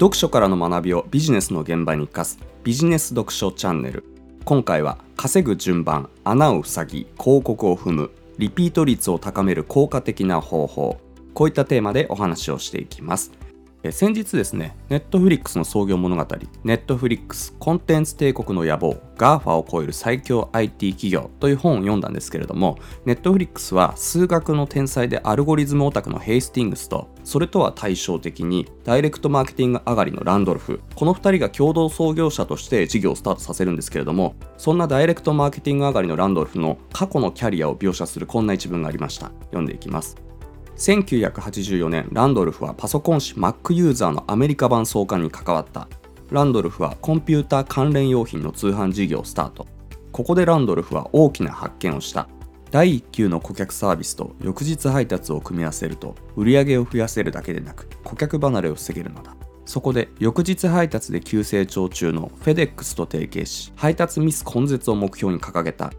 読書からの学びをビジネスの現場に生かすビジネス読書チャンネル。今回は稼ぐ順番穴を塞ぎ広告を踏むリピート率を高める効果的な方法こういったテーマでお話をしていきます。先日ですね、ネットフリックスの創業物語、ネットフリックスコンテンツ帝国の野望、GAFA を超える最強 IT 企業という本を読んだんですけれども、ネットフリックスは数学の天才でアルゴリズムオタクのヘイスティングスと、それとは対照的にダイレクトマーケティング上がりのランドルフ、この2人が共同創業者として事業をスタートさせるんですけれども、そんなダイレクトマーケティング上がりのランドルフの過去のキャリアを描写するこんな一文がありました。読んでいきます。1984年ランドルフはパソコン誌 Mac ユーザーのアメリカ版創刊に関わった。ランドルフはコンピューター関連用品の通販事業をスタート。ここでランドルフは大きな発見をした。第1級の顧客サービスと翌日配達を組み合わせると売り上げを増やせるだけでなく顧客離れを防げるのだ。そこで翌日配達で急成長中のフェデックスと提携し配達ミス根絶を目標に掲げた。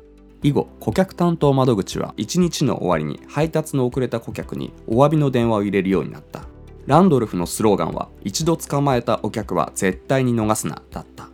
以後顧客担当窓口は1日の終わりに配達の遅れた顧客にお詫びの電話を入れるようになった。ランドルフのスローガンは一度捕まえたお客は絶対に逃すなだった。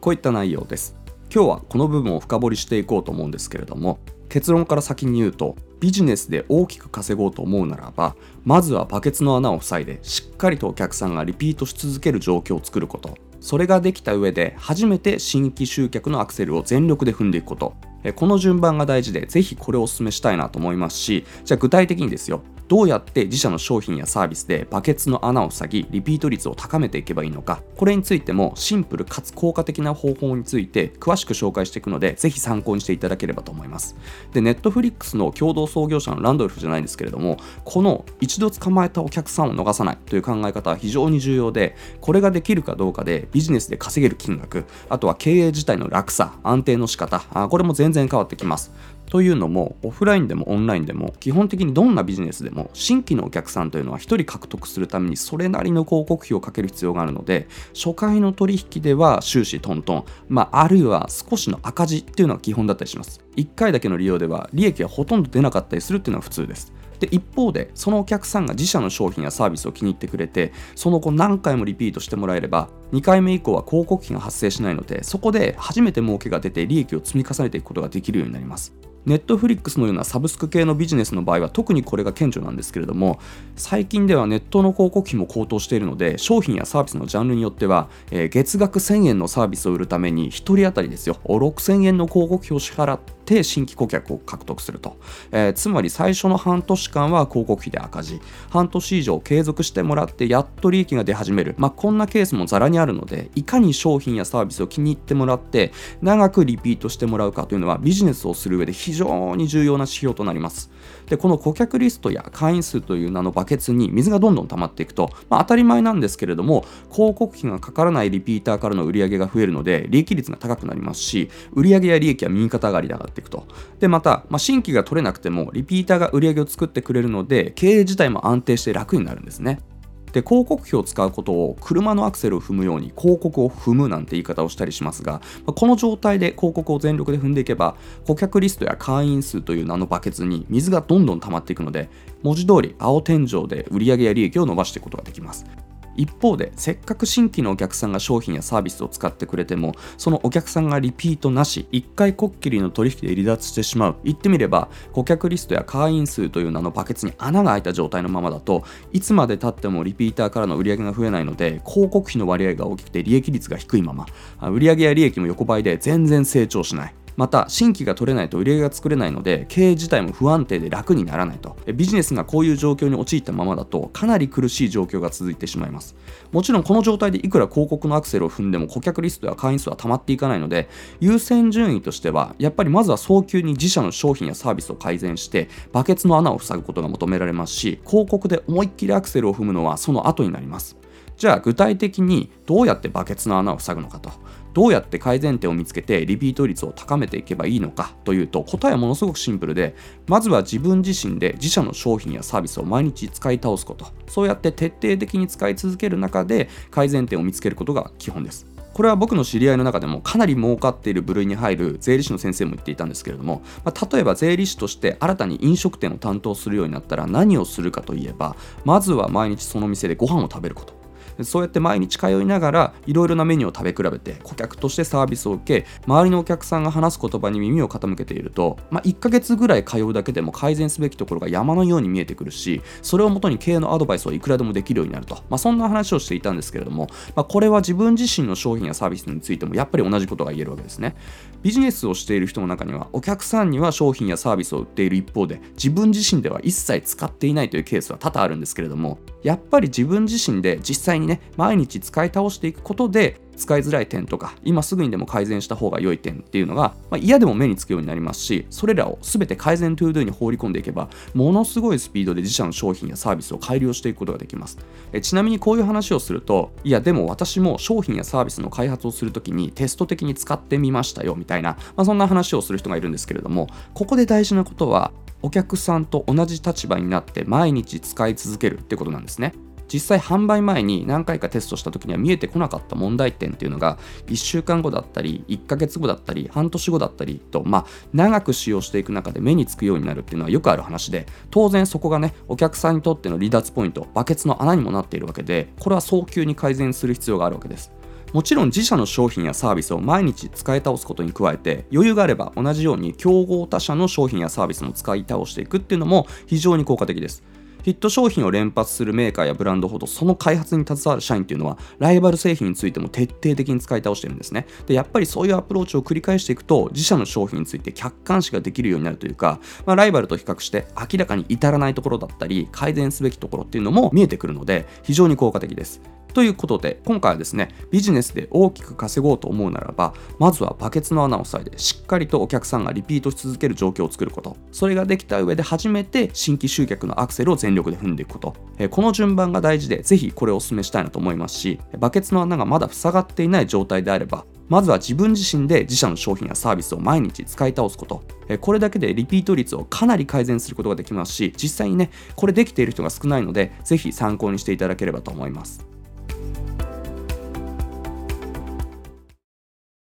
こういった内容です。今日はこの部分を深掘りしていこうと思うんですけれども結論から先に言うとビジネスで大きく稼ごうと思うならばまずはバケツの穴を塞いでしっかりとお客さんがリピートし続ける状況を作ること。それができた上で初めて新規集客のアクセルを全力で踏んでいくこと。この順番が大事でぜひこれをお勧めしたいなと思いますしじゃあ具体的にですよ。どうやって自社の商品やサービスでバケツの穴を塞ぎリピート率を高めていけばいいのか。これについてもシンプルかつ効果的な方法について詳しく紹介していくのでぜひ参考にしていただければと思います。でネットフリックスの共同創業者のランドルフじゃないんですけれどもこの一度捕まえたお客さんを逃さないという考え方は非常に重要でこれができるかどうかでビジネスで稼げる金額あとは経営自体の楽さ安定の仕方あこれも全然変わってきます。というのもオフラインでもオンラインでも基本的にどんなビジネスでも新規のお客さんというのは1人獲得するためにそれなりの広告費をかける必要があるので初回の取引では終始トントン、まあ、あるいは少しの赤字っていうのが基本だったりします。1回だけの利用では利益はほとんど出なかったりするっていうのは普通です。で一方でそのお客さんが自社の商品やサービスを気に入ってくれてその後何回もリピートしてもらえれば2回目以降は広告費が発生しないのでそこで初めて儲けが出て利益を積み重ねていくことができるようになります。ネットフリックスのようなサブスク系のビジネスの場合は特にこれが顕著なんですけれども最近ではネットの広告費も高騰しているので商品やサービスのジャンルによっては、えー、月額1000円のサービスを売るために1人当たりですよ。6000円の広告費を支払って新規顧客を獲得すると、えー、つまり最初の半年間は広告費で赤字。半年以上継続してもらってやっと利益が出始める、まあ、こんなケースもざらにあるのでいかに商品やサービスを気に入ってもらって長くリピートしてもらうかというのはビジネスをする上で非常に重要な指標となります。でこの顧客リストや会員数という名のバケツに水がどんどん溜まっていくと、まあ、当たり前なんですけれども広告費がかからないリピーターからの売り上げが増えるので利益率が高くなりますし売上や利益は右肩上がりで上がっていくと。でまた、まあ、新規が取れなくてもリピーターが売り上げを作ってくれるので経営自体も安定して楽になるんですね。で広告費を使うことを車のアクセルを踏むように広告を踏むなんて言い方をしたりしますがこの状態で広告を全力で踏んでいけば顧客リストや会員数という名のバケツに水がどんどん溜まっていくので文字通り青天井で売り上げや利益を伸ばしていくことができます。一方でせっかく新規のお客さんが商品やサービスを使ってくれてもそのお客さんがリピートなし1回こっきりの取引で離脱してしまう。言ってみれば顧客リストや会員数という名のバケツに穴が開いた状態のままだといつまでたってもリピーターからの売り上げが増えないので広告費の割合が大きくて利益率が低いまま。売上や利益も横ばいで全然成長しない。また新規が取れないと売り上げが作れないので経営自体も不安定で楽にならないと。ビジネスがこういう状況に陥ったままだとかなり苦しい状況が続いてしまいます。もちろんこの状態でいくら広告のアクセルを踏んでも顧客リストや会員数は溜まっていかないので優先順位としてはやっぱりまずは早急に自社の商品やサービスを改善してバケツの穴を塞ぐことが求められますし広告で思いっきりアクセルを踏むのはその後になります。じゃあ具体的にどうやってバケツの穴を塞ぐのかと。どうやって改善点を見つけてリピート率を高めていけばいいのかというと答えはものすごくシンプルでまずは自分自身で自社の商品やサービスを毎日使い倒すこと。そうやって徹底的に使い続ける中で改善点を見つけることが基本です。これは僕の知り合いの中でもかなり儲かっている部類に入る税理士の先生も言っていたんですけれども、まあ、例えば税理士として新たに飲食店を担当するようになったら何をするかといえばまずは毎日その店でご飯を食べること。そうやって毎日通いながらいろいろなメニューを食べ比べて顧客としてサービスを受け周りのお客さんが話す言葉に耳を傾けていると、まあ、1ヶ月ぐらい通うだけでも改善すべきところが山のように見えてくるしそれをもとに経営のアドバイスをいくらでもできるようになると、まあ、そんな話をしていたんですけれども、まあ、これは自分自身の商品やサービスについてもやっぱり同じことが言えるわけですね。ビジネスをしている人の中にはお客さんには商品やサービスを売っている一方で自分自身では一切使っていないというケースは多々あるんですけれどもやっぱり自分自身で実際にね毎日使い倒していくことで使いづらい点とか今すぐにでも改善した方が良い点っていうのが、まあ、嫌でも目につくようになりますしそれらを全て改善 ToDo に放り込んでいけばものすごいスピードで自社の商品やサービスを改良していくことができます。えちなみにこういう話をするといやでも私も商品やサービスの開発をするときにテスト的に使ってみましたよみたいな、まあ、そんな話をする人がいるんですけれどもここで大事なことはお客さんと同じ立場になって毎日使い続けるってことなんですね。実際販売前に何回かテストした時には見えてこなかった問題点っていうのが1週間後だったり1ヶ月後だったり半年後だったりとまあ長く使用していく中で目につくようになるっていうのはよくある話で当然そこがねお客さんにとっての離脱ポイントバケツの穴にもなっているわけでこれは早急に改善する必要があるわけです。もちろん自社の商品やサービスを毎日使い倒すことに加えて余裕があれば同じように競合他社の商品やサービスも使い倒していくっていうのも非常に効果的です。ヒット商品を連発するメーカーやブランドほどその開発に携わる社員というのはライバル製品についても徹底的に使い倒してるんですね。でやっぱりそういうアプローチを繰り返していくと自社の商品について客観視ができるようになるというか、まあ、ライバルと比較して明らかに至らないところだったり改善すべきところっていうのも見えてくるので非常に効果的です。ということで今回はですねビジネスで大きく稼ごうと思うならばまずはバケツの穴を塞いでしっかりとお客さんがリピートし続ける状況を作ることそれができた上で初めて新規集客のアクセルを全力で踏んでいくことこの順番が大事でぜひこれをお勧めしたいなと思いますしバケツの穴がまだ塞がっていない状態であればまずは自分自身で自社の商品やサービスを毎日使い倒すこと。これだけでリピート率をかなり改善することができますし、実際にね、これできている人が少ないので、ぜひ参考にしていただければと思います。